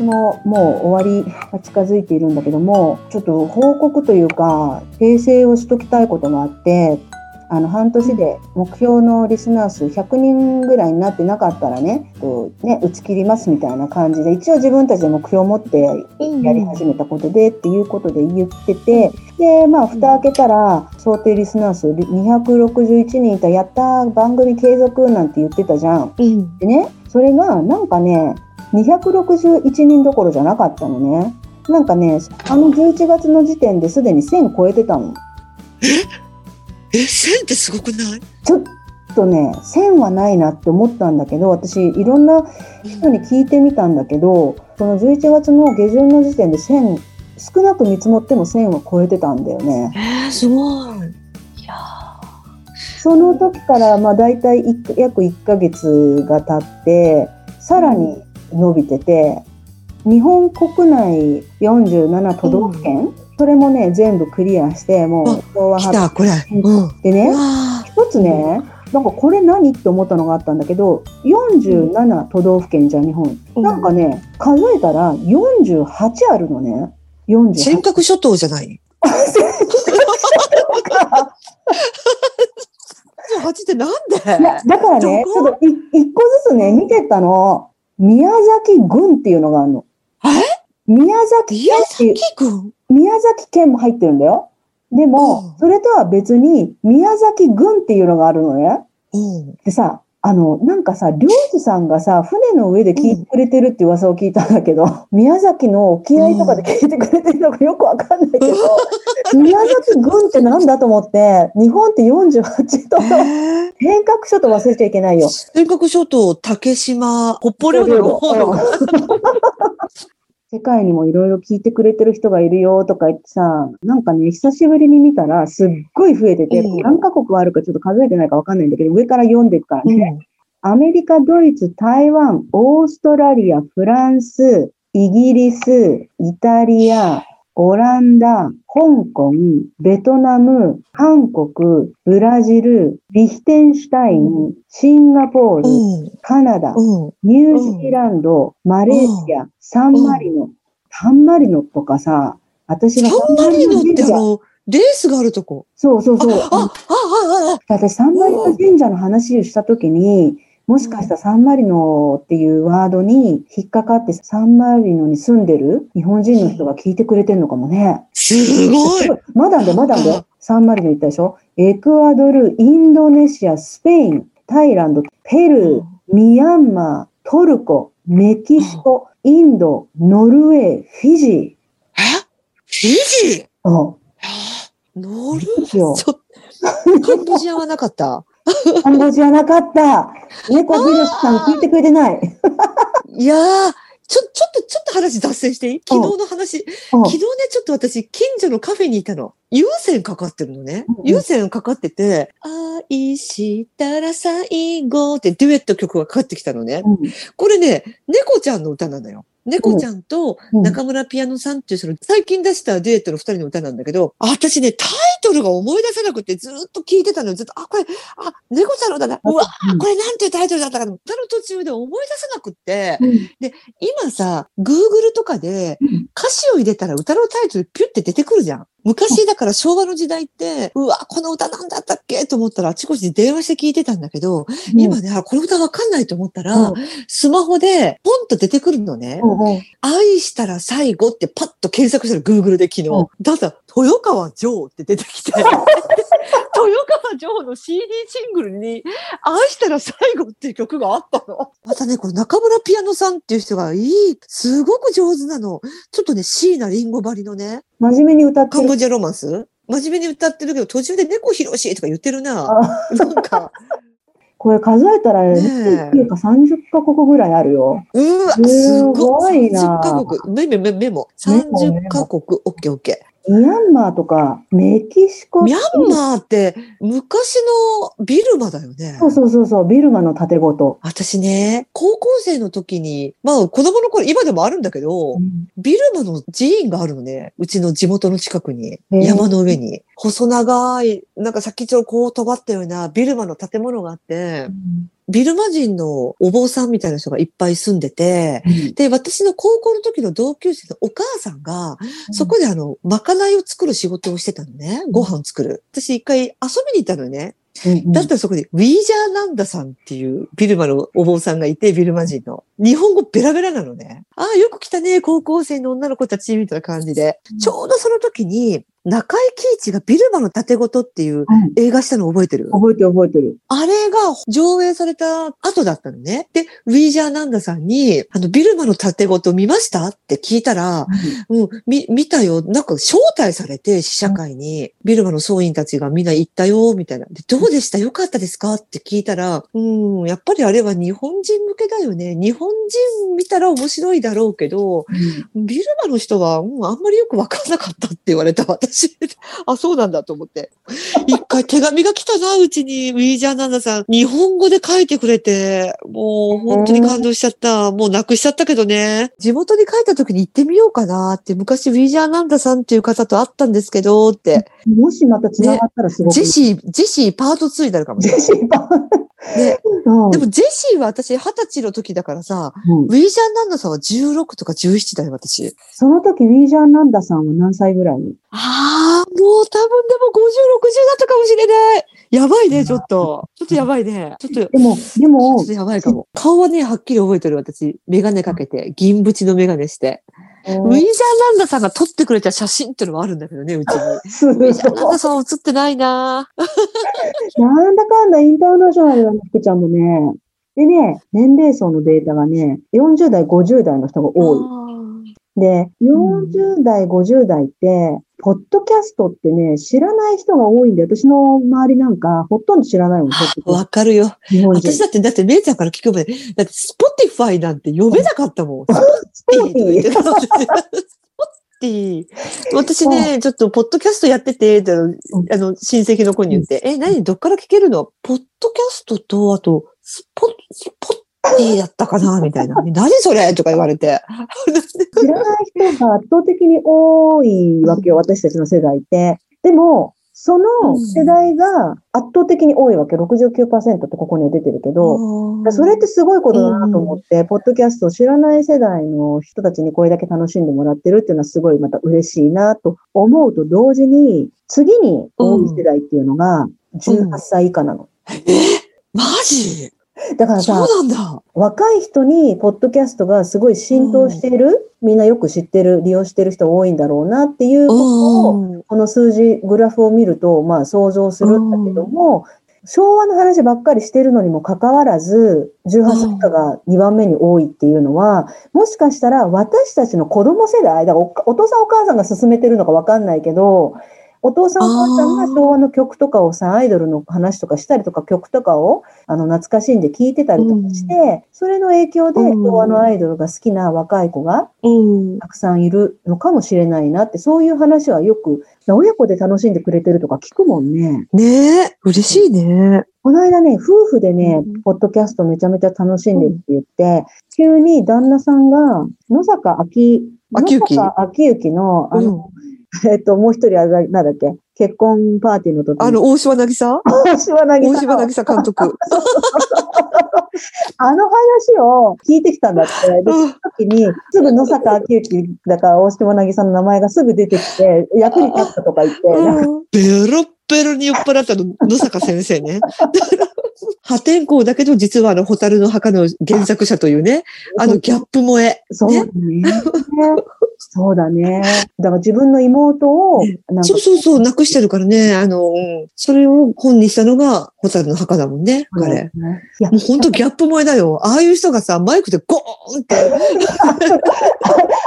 年ももう終わりが近づいているんだけどもちょっと報告というか訂正をしときたいことがあってあの半年で目標のリスナー数100人ぐらいになってなかったらねとね打ち切りますみたいな感じで一応自分たちで目標を持ってやり始めたことでっていうことで言っててでまあ蓋開けたら想定リスナー数261人いたやった番組継続なんて言ってたじゃん。でねそれがなんかね261人どころじゃなかったのね。なんかねあの11月の時点ですでに1000超えてたの。え、1000ってすごくない？ちょっとね1000はないなって思ったんだけど私いろんな人に聞いてみたんだけどその11月の下旬の時点で1000少なく見積もっても1000は超えてたんだよね。えー、すごい。いやその時からまあ大体1約1ヶ月が経ってさらに伸びてて日本国内47都道府県、それもね全部クリアしてもう昭和ー来た、これ。うん。でねわ一つねなんかこれ何って思ったのがあったんだけど47都道府県じゃん日本、うん。なんかね数えたら48あるのね。ー尖48閣諸島じゃない？八ってなんで？だからねちょっとい一個ずつね見てったの宮崎郡っていうのがあるの。宮崎宮県っていう宮崎県も入ってるんだよ。でも、うん。それとは別に宮崎郡っていうのがあるのね。うん。でさ、あの、なんかさ、漁師さんがさ、船の上で聞いてくれてるって噂を聞いたんだけど、宮崎の沖合とかで聞いてくれてるのかよくわかんないけど、宮崎郡ってなんだと思って、日本って48と、えー尖閣諸島忘れちゃいけないよ。尖閣諸島、竹島、北方領土の方の。世界にもいろいろ聞いてくれてる人がいるよとか言ってさ、なんかね、久しぶりに見たらすっごい増えてて、うん。何カ国あるかちょっと数えてないかわかんないんだけど、上から読んでいくからね。うん。アメリカ、ドイツ、台湾、オーストラリア、フランス、イギリス、イタリア、オランダ、香港、ベトナム、韓国、ブラジル、リヒテンシュタイン、シンガポール、うん。カナダ、うん。ニュージーランド、マレーシア、サンマリノ。サンマリノとかさ、私がサンマリノってあの、レースがあるとこ。そうそうそう。あ、あ、あ、あ、私、サンマリノ神社の話をしたときに、もしかしたらサンマリノっていうワードに引っかかって、サンマリノに住んでる日本人の人が聞いてくれてるのかもね。すごい。まだんで、まだんで。サンマリノ行ったでしょ？エクアドル、インドネシア、スペイン、タイランド、ペルー、ミャンマー、トルコ、メキシコ、インド、ノルウェー、フィジえ？フィジー？うんーノルフィジーよちょカンボジアはなかった。カンボジアなかった。猫ひろしさん聞いてくれてない。いやー、ちょ、ちょっと、ちょっと話脱線していい？昨日の話。うん昨日ね、ちょっと私、近所のカフェにいたの。有線かかってるのねうんう。ん有線かかってて、愛したら最後ってデュエット曲がかかってきたのね。うんこれね、猫ちゃんの歌なのよ。猫ちゃんとうん。中村ピアノさんっていうその最近出したデュエットの二人の歌なんだけど、あ私ね、タイトルが思い出せなくてずっと聞いてたのよ。ずっと、あ、これ、あ、猫ちゃんの歌だ。うわ、うんこれなんていうタイトルだったかな歌の途中で思い出せなくって、うん。今さ、Google とかでうん。歌詞を入れたら歌のタイトルピュって出てくるじゃん。昔だから昭和の時代って、うわ、この歌なんだったっけ？と思ったらあちこちで電話して聞いてたんだけど、今ね、あ、この歌わかんないと思ったら、うん。スマホでポンと出てくるのね。うんうん。愛したら最後ってパッと検索したら Google で昨日。うん。だったら、豊川城って出てきて、豊川城の CD シングルに、愛したら最後っていう曲があったの。またね、この中村ピアノさんっていう人がいい、すごく上手なの。ちょっとね、椎名林檎張りのね、真面目に歌ってる。カンボジアロマンス真面目に歌ってるけど、途中で猫ひろしとか言ってるな。あなんか、これ数えたら、ねえ29か30カ国ぐらいあるよ。うわ、すすごごい。いな30カ国。メモ、メモ、メモ。メモ30カ国。オッケーオッケー。ミャンマーとか、メキシコ。ミャンマーって昔のビルマだよね。そうそうそうそう、ビルマの盾ごと。私ね、高校生の時に、まあ子供の頃、今でもあるんだけど、ビルマの寺院があるのね。うちの地元の近くに、山の上に。細長い、なんか先っちょこう飛ばったようなビルマの建物があって、ビルマ人のお坊さんみたいな人がいっぱい住んでて、で、私の高校の時の同級生のお母さんが、そこであの、まかないを作る仕事をしてたのね。ご飯作る。私一回遊びに行ったのね。だったらそこで、ウィージャーナンダさんっていうビルマのお坊さんがいて、ビルマ人の。日本語ベラベラなのね。ああ、よく来たね、高校生の女の子たち、みたいな感じで。ちょうどその時に、中井貴一がビルマの盾ごとっていう映画したの覚えてる、覚えてる覚えてる。あれが上映された後だったのね。で、ウィージャーナンダさんに、あの、ビルマの盾ごと見ました？って聞いたら、うん、み、見たよ。なんか招待されて、試写会に、ビルマの総員たちがみんな行ったよ、みたいな。で、どうでした？よかったですか？って聞いたら、うん、やっぱりあれは日本人向けだよね。日本人見たら面白いだろうけど、ビルマの人は、うん、あんまりよくわかんなかったって言われた私。あ、そうなんだと思って。一回手紙が来たな、うちに、ウィージャーナンダさん。日本語で書いてくれて、もう本当に感動しちゃった。もうなくしちゃったけどね。地元に帰った時に行ってみようかなって、昔ウィージャーナンダさんっていう方と会ったんですけど、って。もしまた繋がったらすごく。ジェシー、ジェシーパート2になるかもしれない。ジェシーパね、うんでもジェシーは私二十歳の時だからさ、うんウィージャーナンダさんは16とか17だよ、私。その時、ウィージャーナンダさんは何歳ぐらい？にああ、もう多分でも50、60だったかもしれない。やばいね、ちょっと。ちょっとやばいね。ちょっと、でも、でちょもっと、やばいかも。顔はね、はっきり覚えてる、私。メガネかけて、銀縁のメガネして。ウィージャーナンダさんが撮ってくれた写真っていうのもあるんだけどね、うちに。ウィージャーナンダさんは写ってないな。なんだかんだインターナショナルな福ちゃんもね、でね、年齢層のデータがね、40代、50代の人が多い。で、40代、50代って、ポッドキャストってね、知らない人が多いんで、私の周りなんか、ほとんど知らないもん、わかるよ。私だって、だって、姉ちゃんから聞くまで、だって、 Spotify なんて読めなかったもん。スポーティー。スポッティ。私ね、ちょっと、ポッドキャストやってて、あの、親戚の子に言って、え、何？どっから聞けるの？ポッドキャストと、あと、スポ、スポッティだったかなみたいな。何それ？とか言われて。知らない人が圧倒的に多いわけよ、私たちの世代って。でも、その世代が圧倒的に多いわけ。69%ってここには出てるけど、それってすごいことだなと思って、ポッドキャストを知らない世代の人たちにこれだけ楽しんでもらってるっていうのはすごいまた嬉しいなと思うと同時に、次に多い世代っていうのが18歳以下なの。マジ？だからさ。若い人にポッドキャストがすごい浸透している、みんなよく知ってる、利用してる人多いんだろうなっていうことを、うん。この数字、グラフを見ると、まあ想像するんだけども、昭和の話ばっかりしてるのにもかかわらず、18歳以下が2番目に多いっていうのは、もしかしたら私たちの子供世代、だからおお父さんお母さんが勧めてるのかわかんないけど、お父さんお母さんが昭和の曲とかをさ、アイドルの話とかしたりとか、曲とかをあの懐かしんで聴いてたりとかして、それの影響でうん昭和のアイドルが好きな若い子がうん。たくさんいるのかもしれないなって、そういう話はよく、親子で楽しんでくれてるとか聞くもんね。ねえ、嬉しいね。この間ね、夫婦でねうん、ポッドキャストめちゃめちゃ楽しんでるって言って、急に旦那さんが、野坂秋、野坂秋行の、あの、えっと、もう一人あれだ、なんだっけ、結婚パーティーの時に。あの、大島渚？大島渚大島渚監督。あの話を聞いてきたんだって。で、その時に、すぐ野坂秋行だから大島渚の名前がすぐ出てきて、役に立ったとか言って、ベロッベロに酔っ払ったの、野坂先生ね。破天荒だけど、実はあの、ホタルの墓の原作者というね、あの、ギャップ萌え。そうだね。そうだね。だから自分の妹を、そうそうそう、なくしてるからね、あの、うんそれを本にしたのが、ホタルの墓だもんね、彼。いやもう本当 ギャップ萌えだよ。ああいう人がさ、マイクでゴーンって。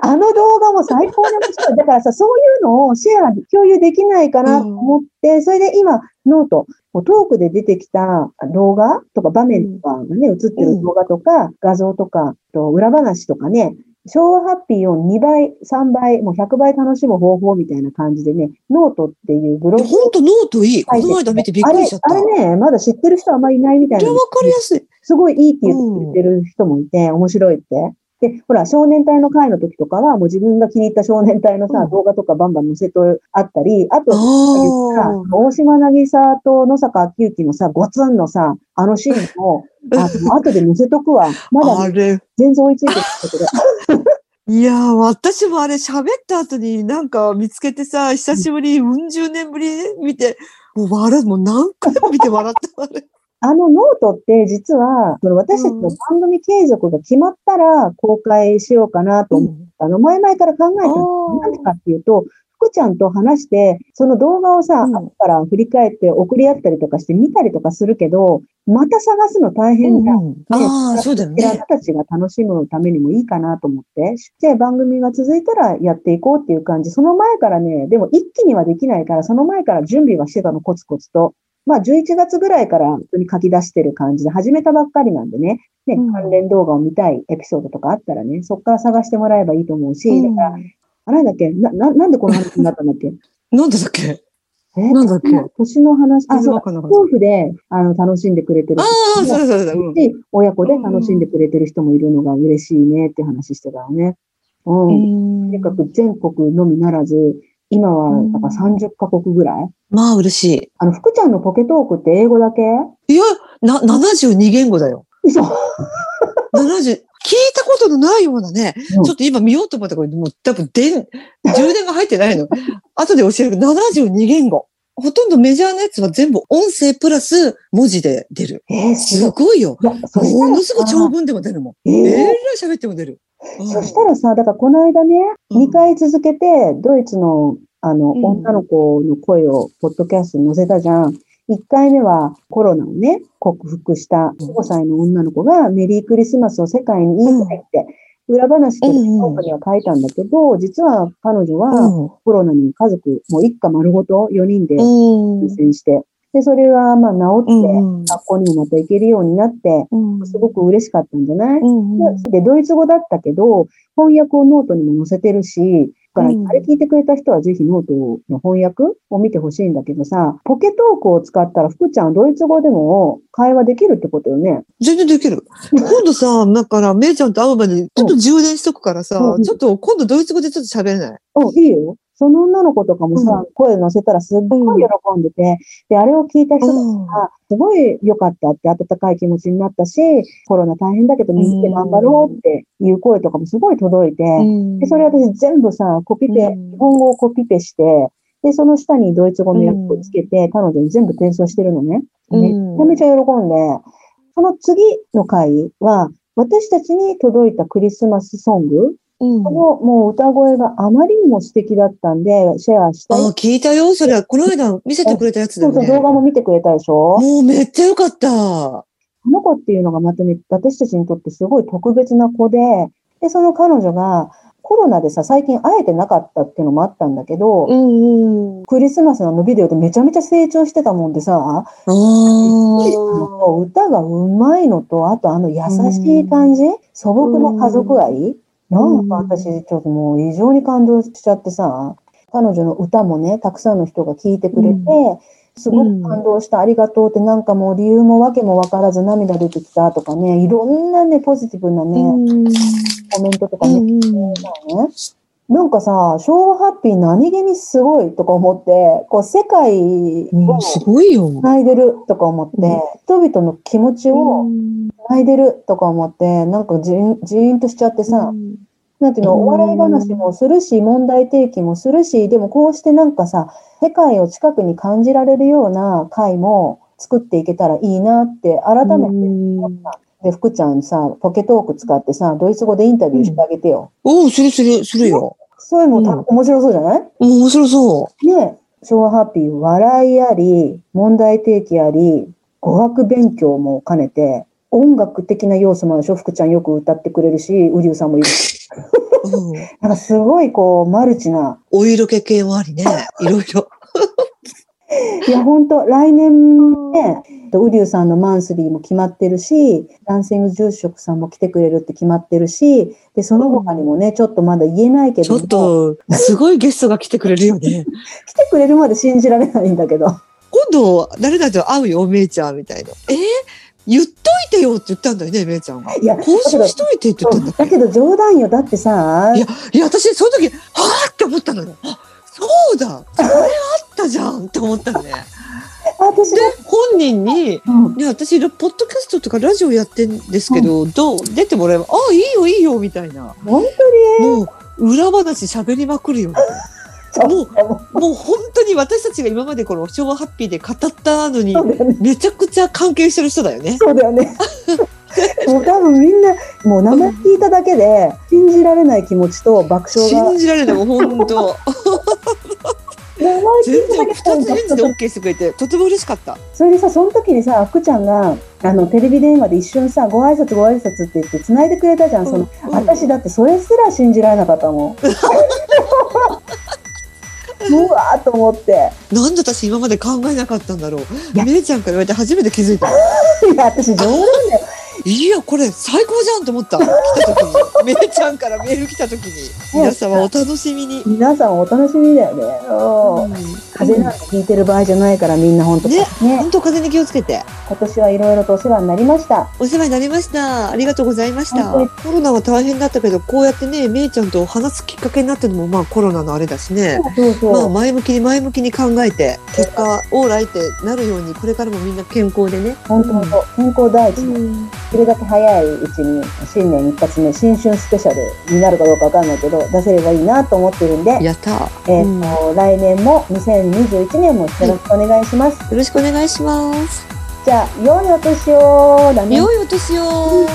あの動画も最高に面白い。だからさ、そういうのをシェア、共有できないかなと思って、それで今、ノート、トークで出てきた動画とか場面とかがね、映ってる動画とか、画像とか、と裏話とかね、昭和ハッピーを2倍、3倍、もう100倍楽しむ方法みたいな感じでね、ノートっていうブログを本当ノートいい。この間見てびっくりしちゃった。あれ、あれね、まだ知ってる人あんまりいないみたいなわかりやすい。すごいいいって言ってる人もいて、面白いって。で、ほら、少年隊の会の時とかは、もう自分が気に入った少年隊のさ、うん動画とかバンバン載せとあったり、あと、あさ大島渚と野坂昭之のさ、ゴツンのさ、あのシーンも、あの後で載せとくわ。まだれ。全然追いついてないけど。いやー、私もあれ喋った後になんか見つけてさ、久しぶり、うん十年ぶりに見て、もう笑う、もう何回も見て笑った。あのノートって実は、その私たちの番組継続が決まったら公開しようかなと思ったの。前々から考えたの。なんでかっていうと、福ちゃんと話して、その動画をさ、うん後から振り返って送り合ったりとかして見たりとかするけど、また探すの大変じゃん。うんああ、そうだよね。たちが楽しむためにもいいかなと思って、で、番組が続いたらやっていこうっていう感じ。その前からね、でも一気にはできないから、その前から準備はしてたの、コツコツと。まあ、11月ぐらいから本当に書き出してる感じで、始めたばっかりなんでね、ね、うん。関連動画を見たいエピソードとかあったらね、そこから探してもらえばいいと思うし、だから、あれだっけな、な、なんでこの話になったんだっけ？なんでだっけ？え？なんだっけ？年の話、あ、そう夫婦で、あの、楽しんでくれてる。ああ、そうだそうだ。う。親子で楽しんでくれてる人もいるのが嬉しいねって話してたよね。うん。うん。とにかく全国のみならず、今は、うんだから30カ国ぐらい？まあ嬉しあの、福ちゃんのポケトークって英語だけ？い。いや、な、72言語だよ。嘘。70、聞いたことのないようなね、うんちょっと今見ようと思ったけど、もう多分電、充電が入ってないの。後で教えるけど、72言語。ほとんどメジャーなやつは全部音声プラス文字で出る。えー、すすごい。よ。ものすごい長さ、文でも出るもん。えええらーい喋っても出る。うん。そしたらさ、だからこの間ね、うん。2回続けて、ドイツの、あの、うん。女の子の声を、ポッドキャストに載せたじゃん。1回目はコロナをね、克服した5歳の女の子がメリークリスマスを世界に言いたいって、裏話としてうんうん。ノートには書いたんだけど、実は彼女はうん。コロナに家族、もう一家丸ごと4人でうん。感染して、で、それがまあ治って、うん学校にもまた行けるようになって、うんすごく嬉しかったんじゃない、で、ドイツ語だったけど、翻訳をノートにも載せてるし、だから、うんあれ聞いてくれた人はぜひノートの翻訳を見てほしいんだけどさ、ポケトークを使ったら福ちゃんはドイツ語でも会話できるってことよね？全然できる。今度さ、だから、めいちゃんと会う前に、ちょっと充電しとくからさ、うんちょっと今度ドイツ語でちょっと喋れない？うん、いいよ。その女の子とかもさ、声載せたらすっごい喜んでて、で、あれを聞いた人たちが、すごい良かったって温かい気持ちになったし、コロナ大変だけどみんなで頑張ろうっていう声とかもすごい届いて、うん。で、それ私全部さ、コピペ、うん。日本語をコピペして、で、その下にドイツ語の訳をつけて、彼女に全部転送してるのね。うん。めちゃめちゃ喜んで、その次の回は、私たちに届いたクリスマスソング、うんこのもう歌声があまりにも素敵だったんで、シェアしたい。あ、聞いたよ。それは、この間見せてくれたやつだそうそう、よね。動画も見てくれたでしょもうめっちゃ良かった。この子っていうのがまたね、私たちにとってすごい特別な子で、で、その彼女がコロナでさ、最近会えてなかったっていうのもあったんだけど、んうん。クリスマスのビデオでめちゃめちゃ成長してたもんでさ、歌がうまいのと、あとあの優しい感じ、素朴な家族愛、なんか私ちょっともう異常に感動しちゃってさ、彼女の歌もね、たくさんの人が聴いてくれて、すごく感動した、ありがとうってなんかもう理由も訳もわからず涙出てきたとかね、いろんなね、ポジティブなね、うん。コメントとかね、ねなんかさ、昭和ハッピー何気にすごいとか思って、こう世界をいよ。繋いでるとか思って、うん。人々の気持ちを繋いでるとか思って、なんかじんじーんとしちゃってさ、なんていうの、うん。お笑い話もするし、問題提起もするし、でもこうしてなんかさ、世界を近くに感じられるような会も作っていけたらいいなって改めて思った。で、福ちゃんさ、ポケトーク使ってさ、ドイツ語でインタビューしてあげてよ。おお、するする、するよ。そういうのたうん面白そうじゃない？うん面白そね昭和ハッピー、笑いあり、問題提起あり、語学勉強も兼ねて、音楽的な要素もあるでしょ？福ちゃんよく歌ってくれるし、ウリュウさんもいる なんかすごいこう、マルチな。お色気系もありね。いろいろ。いや、本当来年ね、ウリュウさんのマンスリーも決まってるし、ダンシング住職さんも来てくれるって決まってるし、で、その他にもね、ちょっとまだ言えないけちょっと、すごいゲストが来てくれるよね。来てくれるまで信じられないんだけど。今度、誰々と会うよ、めいちゃん、みたいな。えー？言っといてよって言ったんだよね、めいちゃんが。いや、交渉しといてって言ったんだだけど冗談よ。だってさ、いや、いや、私、その時、はぁって思ったのよ。あ、そうだそれあったじゃんって思ったのね。私で、本人に、うんね、私、ポッドキャストとかラジオやってんですけど、どう？出てもらえば、あ、いいよ、いいよ、みたいな。本もう、裏話喋りまくるよ。当に もう、もう本当に私たちが今までこの昭和ハッピーで語ったのにね。めちゃくちゃ関係してる人だよね。そうだよね。もう多分みんな、もう名前聞いただけで、信じられない気持ちと爆笑が。信じられない、もう本当。名前聞全然二つ返事で OK してくれて、とても嬉しかった。それでさ、その時にさ、福ちゃんが、あの、テレビ電話で一緒にさ、ご挨拶ご挨拶って言って繋いでくれたじゃん。その、うん私だってそれすら信じられなかったもん。うわーと思って。なんで私今まで考えなかったんだろう。めいちゃんから言われて初めて気づいた。いや、私冗談。いや、これ最高じゃんと思った。来た時に。めいちゃんからメール来た時に。皆様お楽しみに。皆さんお楽しみだよね。うん風邪なんてひいてる場合じゃないからみんな本当ねね本当風に気をつけて。今年はいろいろとお世話になりました。お世話になりました。ありがとうございました。本コロナは大変だったけど、こうやってね、めいちゃんと話すきっかけになったのも、まあコロナのあれだしね。まあ前向きに前向きに考えて、結果、オーライってなるように、これからもみんな健康でね。本当本当健康第一、うんるだけ早いうちに新年一発目新春スペシャルになるかどうかわかんないけど出せればいいなと思ってるんで、やった。よえーと来年も2021年もよろしくお願いします。ろしくお願いします。じゃあ良いお年をだね。良いお年を。